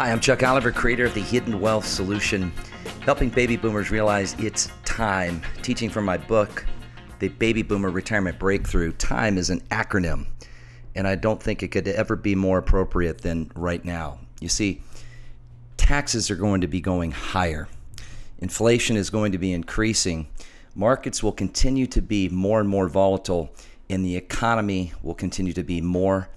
Hi, I'm Chuck Oliver, creator of the Hidden Wealth Solution, helping baby boomers realize it's time. Teaching from my book, The Baby Boomer Retirement Breakthrough. Time is an acronym, and I don't think it could ever be more appropriate than right now. You see, taxes are going to be going higher, inflation is going to be increasing, markets will continue to be more and more volatile, and the economy will continue to be more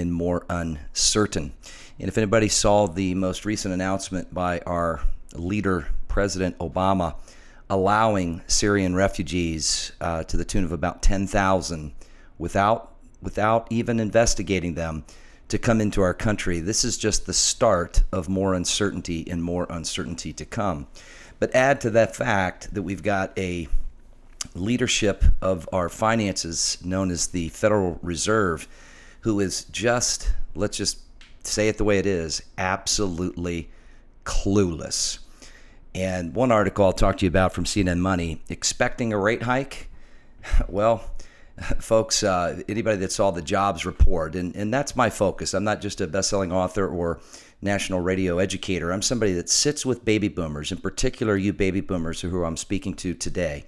and more uncertain. And if anybody saw the most recent announcement by our leader, President Obama, allowing Syrian refugees uh, to the tune of about 10,000 without, without even investigating them to come into our country, this is just the start of more uncertainty and more uncertainty to come. But add to that fact that we've got a leadership of our finances known as the Federal Reserve who is just, let's just say it the way it is, absolutely clueless. And one article I'll talk to you about from CNN Money expecting a rate hike. Well, folks, uh, anybody that saw the jobs report, and, and that's my focus. I'm not just a best selling author or national radio educator. I'm somebody that sits with baby boomers, in particular, you baby boomers who I'm speaking to today.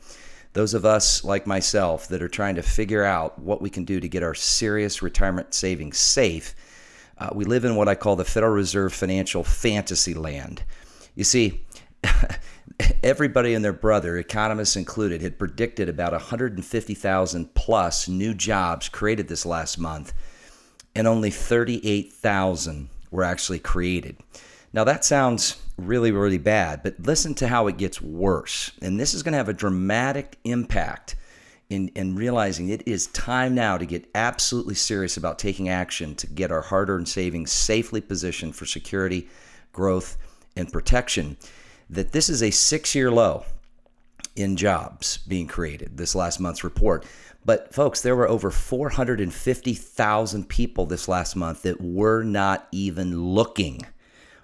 Those of us like myself that are trying to figure out what we can do to get our serious retirement savings safe uh, we live in what I call the Federal Reserve financial fantasy land. You see, everybody and their brother, economists included, had predicted about 150,000 plus new jobs created this last month, and only 38,000 were actually created. Now, that sounds really, really bad, but listen to how it gets worse. And this is going to have a dramatic impact in, in realizing it is time now to get absolutely serious about taking action to get our hard earned savings safely positioned for security, growth, and protection. That this is a six year low in jobs being created, this last month's report. But folks, there were over 450,000 people this last month that were not even looking,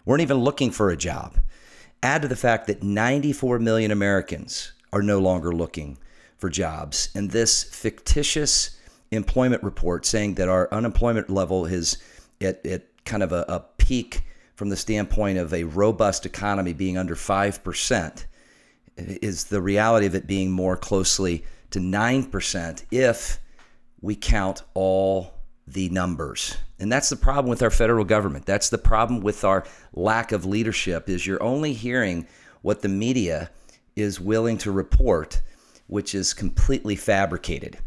weren't even looking for a job. Add to the fact that 94 million Americans are no longer looking for jobs. And this fictitious employment report saying that our unemployment level is at, at kind of a, a peak from the standpoint of a robust economy being under 5% is the reality of it being more closely to 9% if we count all the numbers. And that's the problem with our federal government. That's the problem with our lack of leadership is you're only hearing what the media is willing to report which is completely fabricated.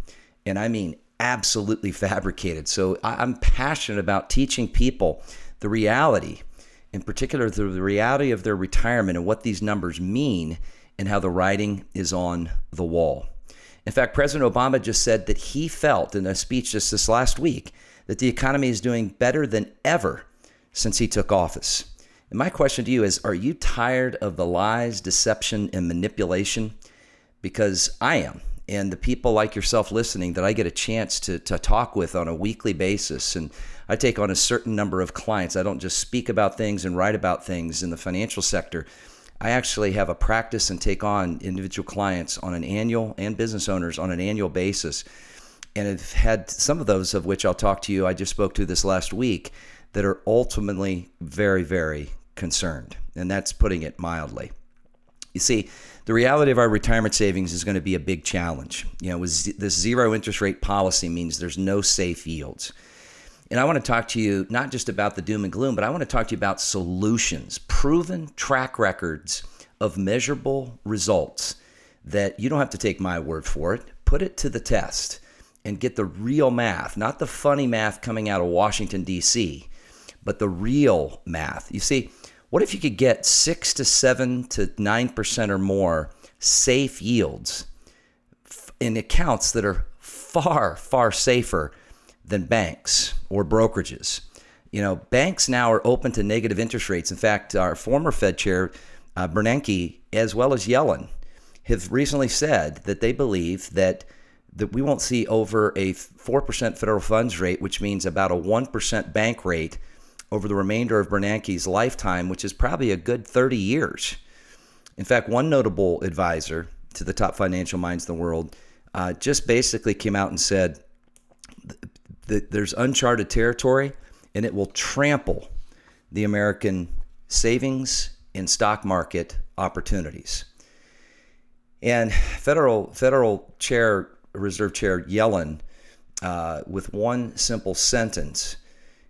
And I mean absolutely fabricated. So I'm passionate about teaching people the reality, in particular, the reality of their retirement and what these numbers mean and how the writing is on the wall. In fact, President Obama just said that he felt in a speech just this last week that the economy is doing better than ever since he took office. And my question to you is Are you tired of the lies, deception, and manipulation because I am. And the people like yourself listening that I get a chance to, to talk with on a weekly basis. And I take on a certain number of clients. I don't just speak about things and write about things in the financial sector. I actually have a practice and take on individual clients on an annual and business owners on an annual basis. And I've had some of those of which I'll talk to you. I just spoke to this last week that are ultimately very, very concerned. And that's putting it mildly. You see, the reality of our retirement savings is going to be a big challenge. You know, with this zero interest rate policy means there's no safe yields. And I want to talk to you not just about the doom and gloom, but I want to talk to you about solutions, proven track records of measurable results that you don't have to take my word for it. Put it to the test and get the real math, not the funny math coming out of Washington, D.C., but the real math. You see, what if you could get six to seven to nine percent or more safe yields in accounts that are far, far safer than banks or brokerages? You know, banks now are open to negative interest rates. In fact, our former Fed chair, uh, Bernanke, as well as Yellen, have recently said that they believe that that we won't see over a 4% federal funds rate, which means about a 1% bank rate over the remainder of Bernanke's lifetime, which is probably a good 30 years. In fact, one notable advisor to the top financial minds in the world uh, just basically came out and said that there's uncharted territory and it will trample the American savings and stock market opportunities. And federal federal chair Reserve Chair Yellen, uh, with one simple sentence,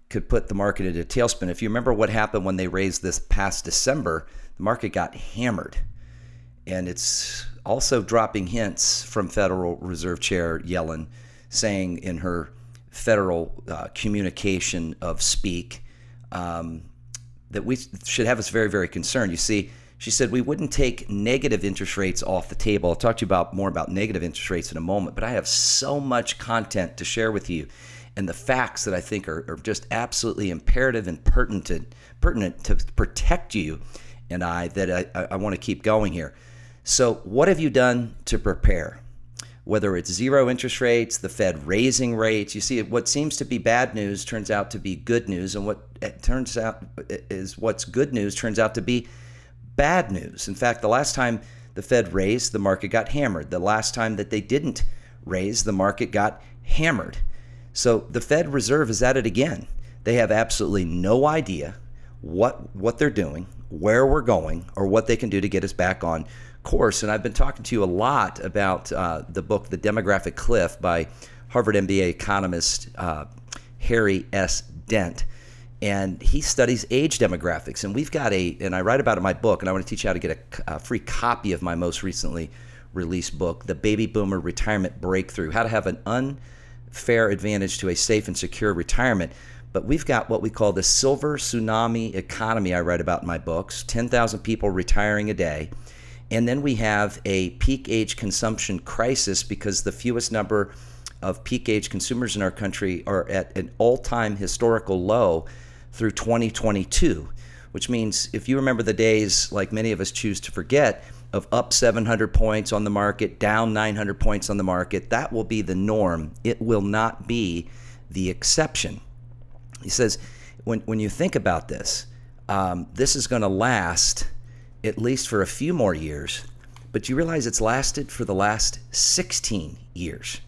could put the market into a tailspin. If you remember what happened when they raised this past December, the market got hammered. And it's also dropping hints from Federal Reserve Chair Yellen saying in her federal uh, communication of speak um, that we should have us very, very concerned. You see, she said we wouldn't take negative interest rates off the table. I'll talk to you about more about negative interest rates in a moment, but I have so much content to share with you and the facts that I think are, are just absolutely imperative and pertinent, pertinent to protect you and I that I, I want to keep going here. So, what have you done to prepare? Whether it's zero interest rates, the Fed raising rates, you see what seems to be bad news turns out to be good news, and what it turns out eh, is what's good news turns out to be bad news. In fact, the last time the Fed raised, the market got hammered. The last time that they didn't raise, the market got hammered. So the Fed Reserve is at it again. They have absolutely no idea what what they're doing, where we're going, or what they can do to get us back on course. And I've been talking to you a lot about uh, the book, The Demographic Cliff, by Harvard MBA economist uh, Harry S. Dent and he studies age demographics. And we've got a, and I write about it in my book, and I want to teach you how to get a, a, free copy of my most recently released book, The Baby Boomer Retirement Breakthrough How to Have an Unfair Advantage to a Safe and Secure Retirement. But we've got what we call the silver tsunami economy, I write about in my books 10,000 people retiring a day. And then we have a peak age consumption crisis because the fewest number of peak age consumers in our country are at an all time historical low through 2022, which means if you remember the days, like many of us choose to forget, of up 700 points on the market, down 900 points on the market, that will be the norm. It will not be the exception. He says, when, when you think about this, um, this is going to last at least for a few more years, but you realize it's lasted for the last 16 years.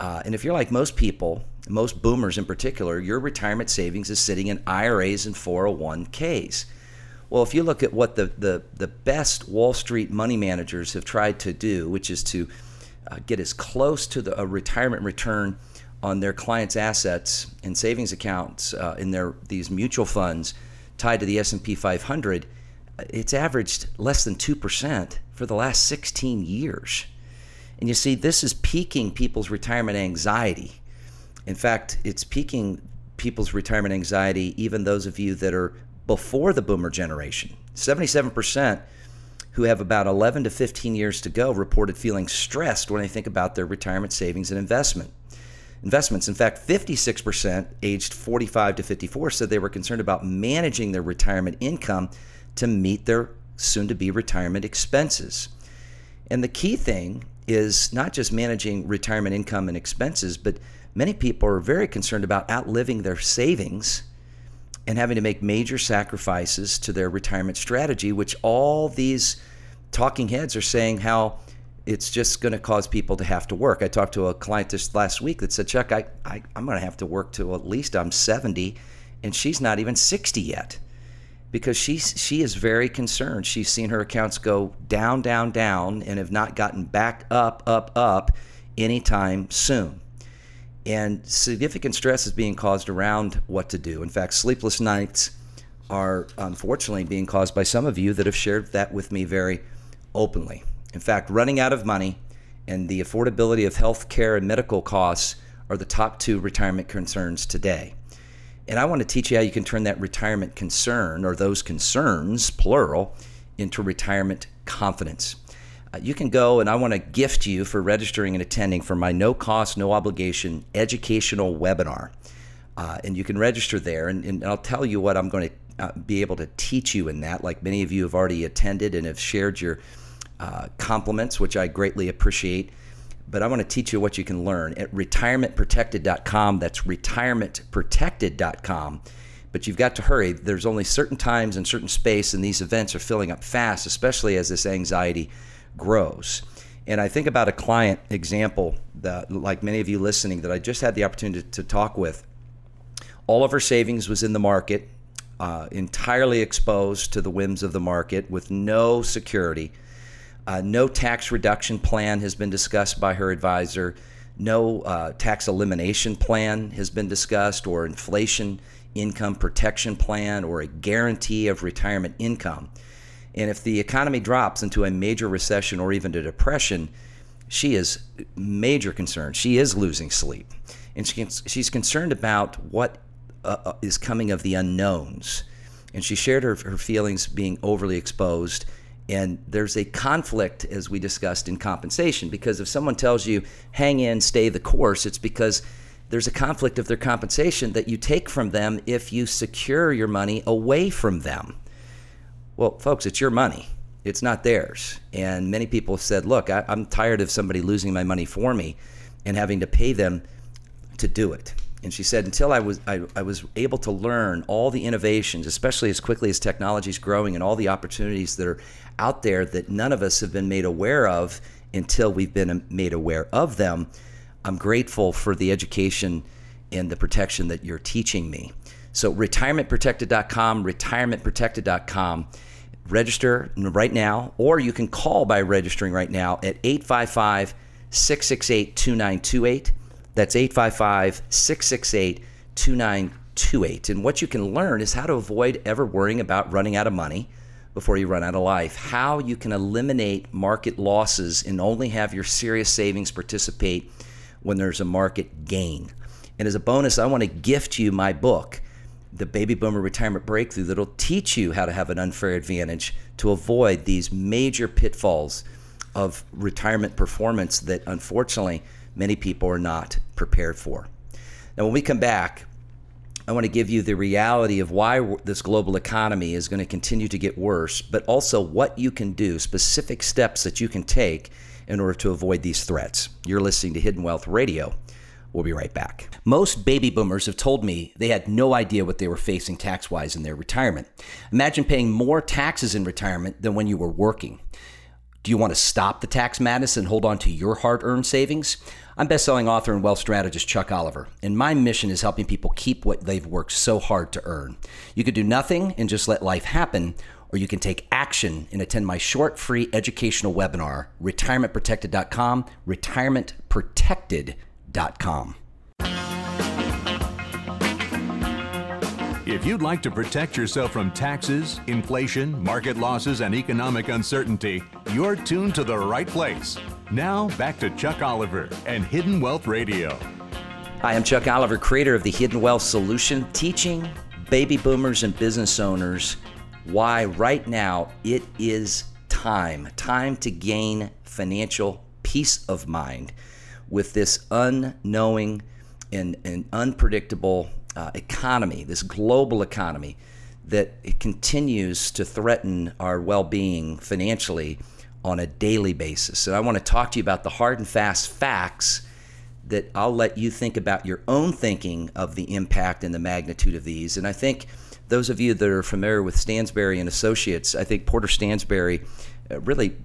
Uh, and if you're like most people, most boomers in particular, your retirement savings is sitting in IRAs and 401ks. Well, if you look at what the, the, the best Wall Street money managers have tried to do, which is to uh, get as close to the, a retirement return on their clients' assets and savings accounts uh, in their these mutual funds tied to the S&P 500, it's averaged less than 2% for the last 16 years. And you see, this is piquing people's retirement anxiety in fact, it's piquing people's retirement anxiety, even those of you that are before the boomer generation. 77% who have about 11 to 15 years to go reported feeling stressed when they think about their retirement savings and investment. Investments. In fact, 56% aged 45 to 54 said they were concerned about managing their retirement income to meet their soon to be retirement expenses. And the key thing is not just managing retirement income and expenses, but many people are very concerned about outliving their savings and having to make major sacrifices to their retirement strategy, which all these talking heads are saying how it's just going to cause people to have to work. I talked to a client this last week that said, Chuck, I, I, am going to have to work till at least I'm 70, and she's not even 60 yet because she, she is very concerned. She's seen her accounts go down, down, down, and have not gotten back up, up, up anytime soon. And significant stress is being caused around what to do. In fact, sleepless nights are unfortunately being caused by some of you that have shared that with me very openly. In fact, running out of money and the affordability of health care and medical costs are the top two retirement concerns today. And I want to teach you how you can turn that retirement concern or those concerns, plural, into retirement confidence. Uh, you can go and I want to gift you for registering and attending for my no cost, no obligation educational webinar. Uh, and you can register there. And, and, I'll tell you what I'm going to uh, be able to teach you in that. Like many of you have already attended and have shared your uh, compliments, which I greatly appreciate. But I want to teach you what you can learn at retirementprotected.com. That's retirementprotected.com. But you've got to hurry. There's only certain times and certain space, and these events are filling up fast, especially as this anxiety grows. And I think about a client example that, like many of you listening, that I just had the opportunity to, talk with. All of her savings was in the market, uh, entirely exposed to the whims of the market with no security. Uh, no tax reduction plan has been discussed by her advisor. No uh, tax elimination plan has been discussed, or inflation income protection plan, or a guarantee of retirement income. And if the economy drops into a major recession or even a depression, she is major concerned. She is losing sleep. And she, she's concerned about what uh, uh, is coming of the unknowns. And she shared her, her feelings being overly exposed. And there's a conflict, as we discussed, in compensation because if someone tells you, hang in, stay the course, it's because there's a conflict of their compensation that you take from them if you secure your money away from them. Well, folks, it's your money. It's not theirs. And many people have said, look, I, am tired of somebody losing my money for me and having to pay them to do it. And she said, until I was, I, I was able to learn all the innovations, especially as quickly as technology is growing and all the opportunities that are out there that none of us have been made aware of until we've been um, made aware of them, I'm grateful for the education and the protection that you're teaching me. So, retirementprotected.com, retirementprotected.com. Register right now, or you can call by registering right now at 855 668 2928. That's 855 668 2928. And what you can learn is how to avoid ever worrying about running out of money before you run out of life, how you can eliminate market losses and only have your serious savings participate when there's a market gain. And as a bonus, I want to gift you my book the baby boomer retirement breakthrough that'll teach you how to have an unfair advantage to avoid these major pitfalls of retirement performance that unfortunately many people are not prepared for. Now, when we come back, I want to give you the reality of why this global economy is going to continue to get worse, but also what you can do, specific steps that you can take in order to avoid these threats. You're listening to Hidden Wealth Radio. We'll be right back. Most baby boomers have told me they had no idea what they were facing tax wise in their retirement. Imagine paying more taxes in retirement than when you were working. Do you want to stop the tax madness and hold on to your hard earned savings? I'm best-selling author and wealth strategist Chuck Oliver, and my mission is helping people keep what they've worked so hard to earn. You could do nothing and just let life happen, or you can take action and attend my short free educational webinar, retirementprotected.com, retirementprotected.com if you'd like to protect yourself from taxes, inflation, market losses, and economic uncertainty, you're tuned to the right place. Now, back to Chuck Oliver and Hidden Wealth Radio. Hi, I'm Chuck Oliver, creator of the Hidden Wealth Solution, teaching baby boomers and business owners why right now it is time, time to gain financial peace of mind with this unknowing and, and unpredictable uh, economy, this global economy that it continues to threaten our well being financially on a daily basis. And I want to talk to you about the hard and fast facts that I'll let you think about your own thinking of the impact and the magnitude of these. And I think those of you that are familiar with Stansberry and Associates, I think Porter Stansberry uh, really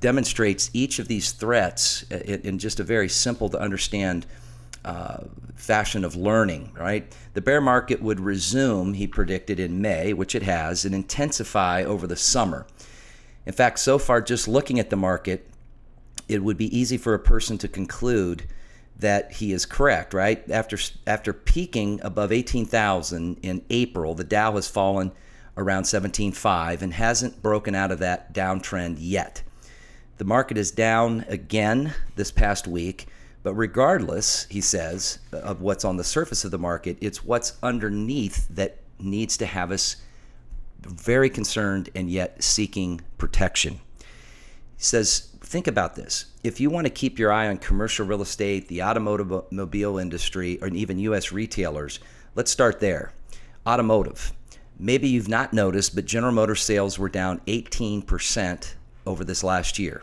demonstrates each of these threats in, just a very simple to understand uh, fashion of learning, right? The bear market would resume, he predicted, in May, which it has, and intensify over the summer. In fact, so far, just looking at the market, it would be easy for a person to conclude that he is correct, right? After after peaking above 18,000 in April, the Dow has fallen around 17.5 and hasn't broken out of that downtrend yet. The market is down again this past week, but regardless, he says, of what's on the surface of the market, it's what's underneath that needs to have us very concerned and yet seeking protection. He says, think about this. If you want to keep your eye on commercial real estate, the automobile industry, or even U.S. retailers, Let's start there. Automotive. Maybe you've not noticed, but General Motors sales were down 18% over this last year.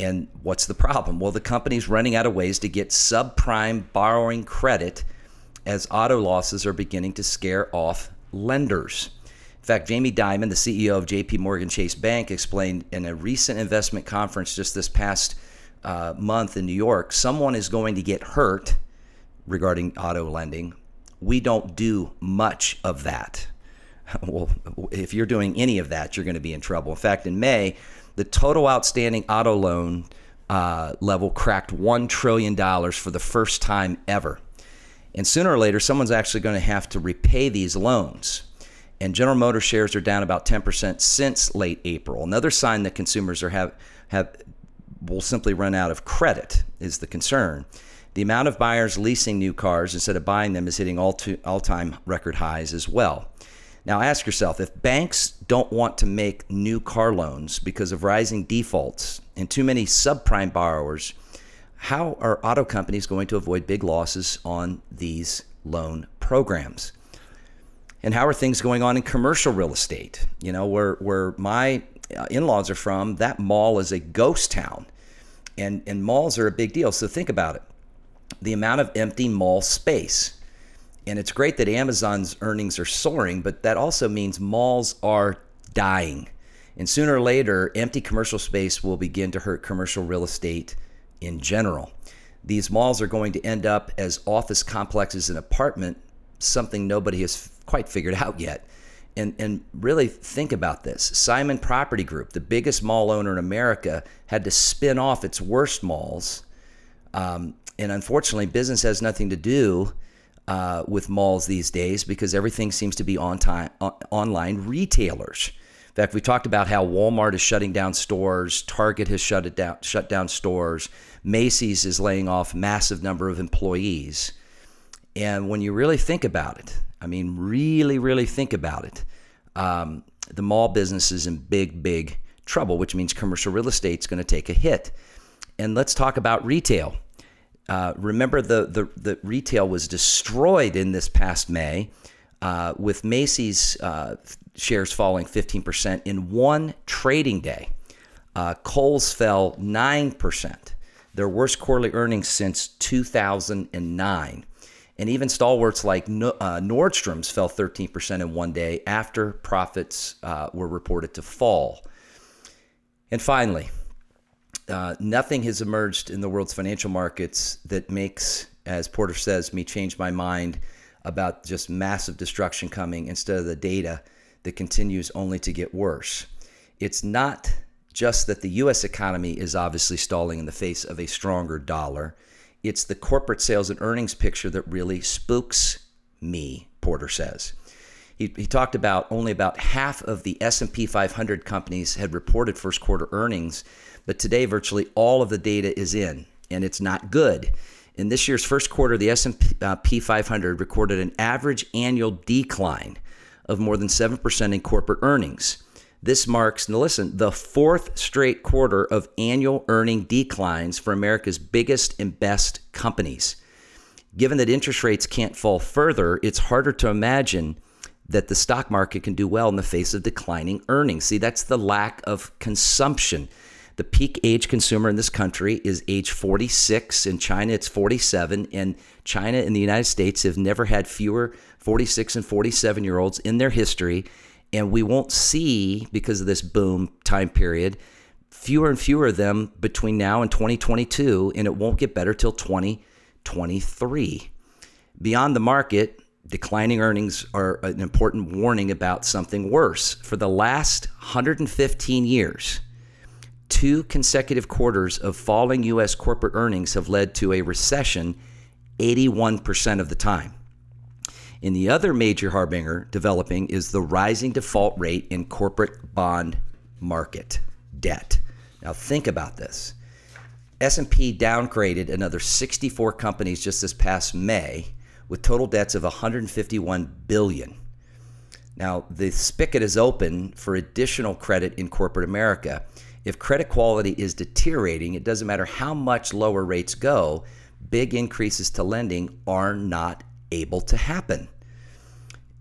And what's the problem? Well, the company's running out of ways to get subprime borrowing credit as auto losses are beginning to scare off lenders. In fact, Jamie Dimon, the CEO of JP Morgan Chase Bank, explained in a recent investment conference just this past uh, month in New York someone is going to get hurt regarding auto lending. We don't do much of that. Well, if you're doing any of that, you're going to be in trouble. In fact, in May, the total outstanding auto loan uh, level cracked $1 trillion for the first time ever. And sooner or later, someone's actually going to have to repay these loans. And General Motors shares are down about 10% since late April. Another sign that consumers are have, have will simply run out of credit is the concern. The amount of buyers leasing new cars instead of buying them is hitting all to, all-time record highs as well. Now ask yourself if banks don't want to make new car loans because of rising defaults and too many subprime borrowers, how are auto companies going to avoid big losses on these loan programs? And how are things going on in commercial real estate? You know, where where my uh, in-laws are from, that mall is a ghost town. And and malls are a big deal. So think about it. The amount of empty mall space and it's great that Amazon's earnings are soaring, but that also means malls are dying. And sooner or later, empty commercial space will begin to hurt commercial real estate in general. These malls are going to end up as office complexes and apartment, something nobody has quite figured out yet. And, and really think about this. Simon Property Group, the biggest mall owner in America, had to spin off its worst malls. Um, and unfortunately, business has nothing to do uh, with malls these days because everything seems to be on time on, online retailers. In fact, we talked about how Walmart is shutting down stores, Target has shut it down, shut down stores, Macy's is laying off massive number of employees. And when you really think about it, I mean, really, really think about it, um, the mall business is in big, big trouble, which means commercial real estate is going to take a hit. And let's talk about retail. Uh, remember, the, the, the retail was destroyed in this past May, uh, with Macy's uh, shares falling 15% in one trading day. Uh, Kohl's fell 9%, their worst quarterly earnings since 2009. And even stalwarts like uh, Nordstrom's fell 13% in one day after profits were reported to fall. And finally, uh, nothing has emerged in the world's financial markets that makes, as Porter says, me change my mind about just massive destruction coming instead of the data that continues only to get worse. It's not just that the US economy is obviously stalling in the face of a stronger dollar. It's the corporate sales and earnings picture that really spooks me, Porter says. He, he talked about only about half of the S&P 500 companies had reported first quarter earnings but today, virtually all of the data is in, and it's not good. In this year's first quarter, the S&P uh, 500 recorded an average annual decline of more than 7% in corporate earnings. This marks, now listen, the fourth straight quarter of annual earning declines for America's biggest and best companies. Given that interest rates can't fall further, it's harder to imagine that the stock market can do well in the face of declining earnings. See, that's the lack of consumption. The peak age consumer in this country is age 46. In China, it's 47. And China and the United States have never had fewer 46 and 47 year olds in their history. And we won't see, because of this boom time period, fewer and fewer of them between now and 2022. And it won't get better till 2023. Beyond the market, declining earnings are an important warning about something worse. For the last 115 years, two consecutive quarters of falling U.S. corporate earnings have led to a recession 81% of the time. And the other major harbinger developing is the rising default rate in corporate bond market debt. Now think about this. S&P downgraded another 64 companies just this past May with total debts of 151 billion. Now the spigot is open for additional credit in corporate America if credit quality is deteriorating, it doesn't matter how much lower rates go, big increases to lending are not able to happen.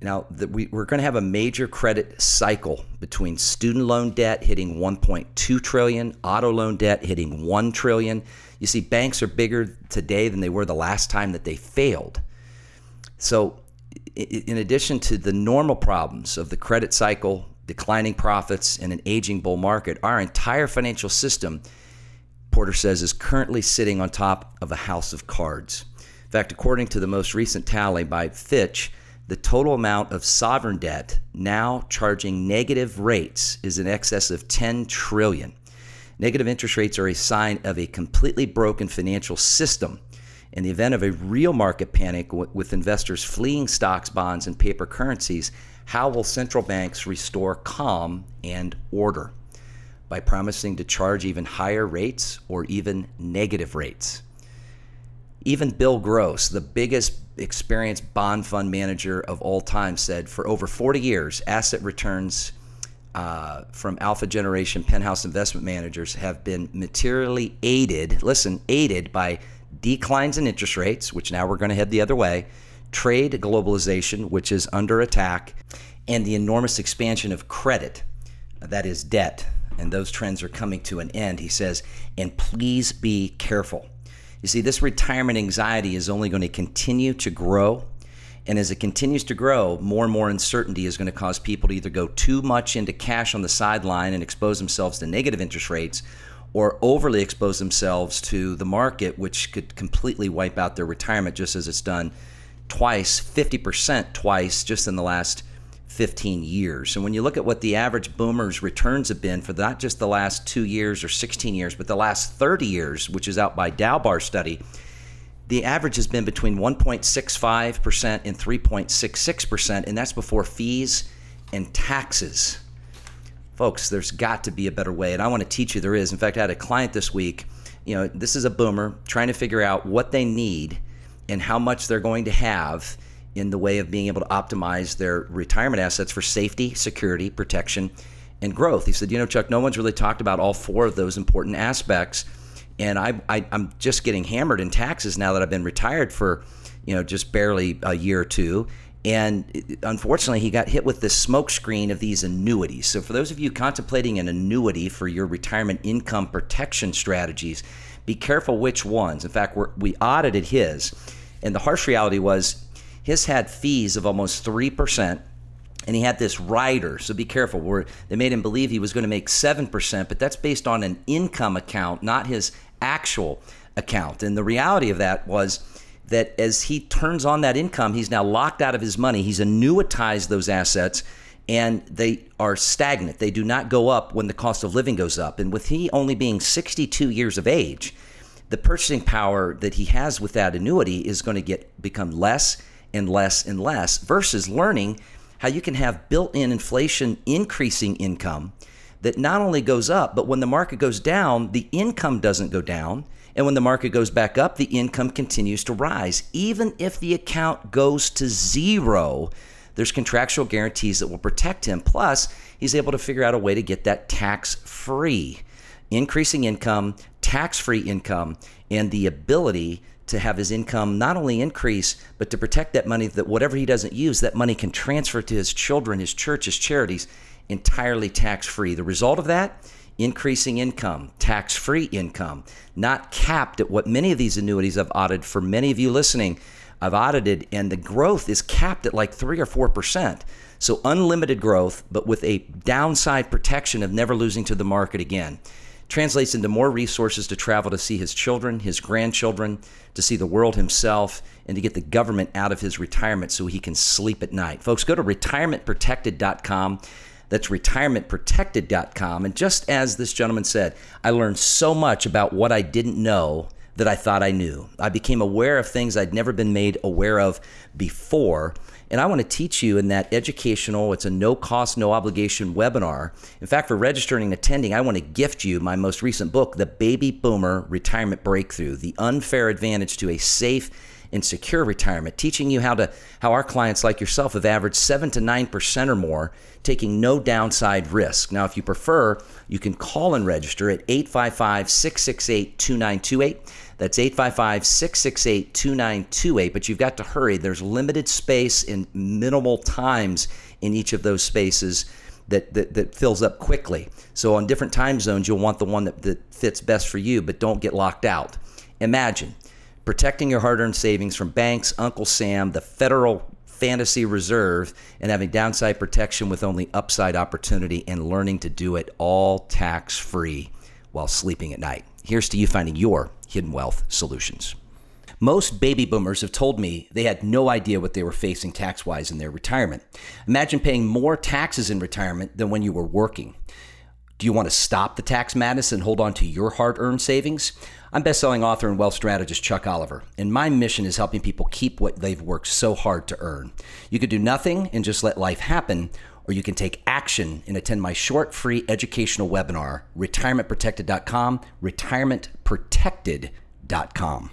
Now, the, we, we're going to have a major credit cycle between student loan debt hitting 1.2 trillion, auto loan debt hitting 1 trillion. You see, banks are bigger today than they were the last time that they failed. So, in addition to the normal problems of the credit cycle, declining profits, and an aging bull market, our entire financial system, Porter says, is currently sitting on top of a house of cards. In fact, according to the most recent tally by Fitch, the total amount of sovereign debt now charging negative rates is in excess of 10 trillion. Negative interest rates are a sign of a completely broken financial system. In the event of a real market panic with investors fleeing stocks, bonds, and paper currencies, how will central banks restore calm and order? By promising to charge even higher rates or even negative rates. Even Bill Gross, the biggest experienced bond fund manager of all time, said for over 40 years, asset returns uh, from Alpha Generation Penthouse investment managers have been materially aided, listen, aided by declines in interest rates, which now we're going to head the other way, trade globalization, which is under attack, and the enormous expansion of credit, that is debt. And those trends are coming to an end, he says. And please be careful. You see, this retirement anxiety is only going to continue to grow. And as it continues to grow, more and more uncertainty is going to cause people to either go too much into cash on the sideline and expose themselves to negative interest rates or overly expose themselves to the market, which could completely wipe out their retirement, just as it's done twice, 50% twice, just in the last 15 years. And when you look at what the average boomer's returns have been for not just the last two years or 16 years, but the last 30 years, which is out by Dalbar study, the average has been between 1.65% and 3.66%, and that's before fees and taxes. Folks, there's got to be a better way, and I want to teach you there is. In fact, I had a client this week. You know, this is a boomer trying to figure out what they need and how much they're going to have in the way of being able to optimize their retirement assets for safety, security, protection, and growth. He said, You know, Chuck, no one's really talked about all four of those important aspects. And I, I, am just getting hammered in taxes now that I've been retired for, you know, just barely a year or two. And unfortunately, he got hit with this smokescreen of these annuities. So, for those of you contemplating an annuity for your retirement income protection strategies, be careful which ones. In fact, we audited his, and the harsh reality was his had fees of almost 3%. And he had this rider, so be careful. Where they made him believe he was going to make 7%, but that's based on an income account, not his actual account. And the reality of that was that as he turns on that income, he's now locked out of his money. He's annuitized those assets and they are stagnant. They do not go up when the cost of living goes up. And with he only being 62 years of age, the purchasing power that he has with that annuity is going to get become less and less and less versus learning how you can have built in inflation increasing income that not only goes up, but when the market goes down, the income doesn't go down. And when the market goes back up, the income continues to rise. Even if the account goes to zero, there's contractual guarantees that will protect him. Plus, he's able to figure out a way to get that tax free. Increasing income, tax free income, and the ability to have his income not only increase, but to protect that money that whatever he doesn't use, that money can transfer to his children, his church, his charities entirely tax free. The result of that? Increasing income, tax free income, not capped at what many of these annuities I've audited for many of you listening. I've audited, and the growth is capped at like 3 or 4%. So unlimited growth, but with a downside protection of never losing to the market again translates into more resources to travel to see his children, his grandchildren, to see the world himself, and to get the government out of his retirement so he can sleep at night. Folks, go to retirementprotected.com. That's retirementprotected.com. And just as this gentleman said, I learned so much about what I didn't know that I thought I knew. I became aware of things I'd never been made aware of before. And I want to teach you in that educational, it's a no cost, no obligation webinar. In fact, for registering and attending, I want to gift you my most recent book, The Baby Boomer Retirement Breakthrough The Unfair Advantage to a Safe and Secure Retirement, teaching you how to how our clients like yourself have averaged seven to nine percent or more, taking no downside risk. Now, if you prefer, you can call and register at 855 668 2928. That's 855 668 2928. But you've got to hurry. There's limited space and minimal times in each of those spaces that, that, that fills up quickly. So on different time zones, you'll want the one that, that fits best for you, but don't get locked out. Imagine protecting your hard earned savings from banks, Uncle Sam, the Federal Fantasy Reserve, and having downside protection with only upside opportunity and learning to do it all tax free while sleeping at night. Here's to you finding your hidden wealth solutions. Most baby boomers have told me they had no idea what they were facing tax wise in their retirement. Imagine paying more taxes in retirement than when you were working. Do you want to stop the tax madness and hold on to your hard earned savings? I'm best-selling author and wealth strategist Chuck Oliver, and my mission is helping people keep what they've worked so hard to earn. You could do nothing and just let life happen, or you can take action and attend my short free educational webinar, retirementprotected.com, retirementprotected.com.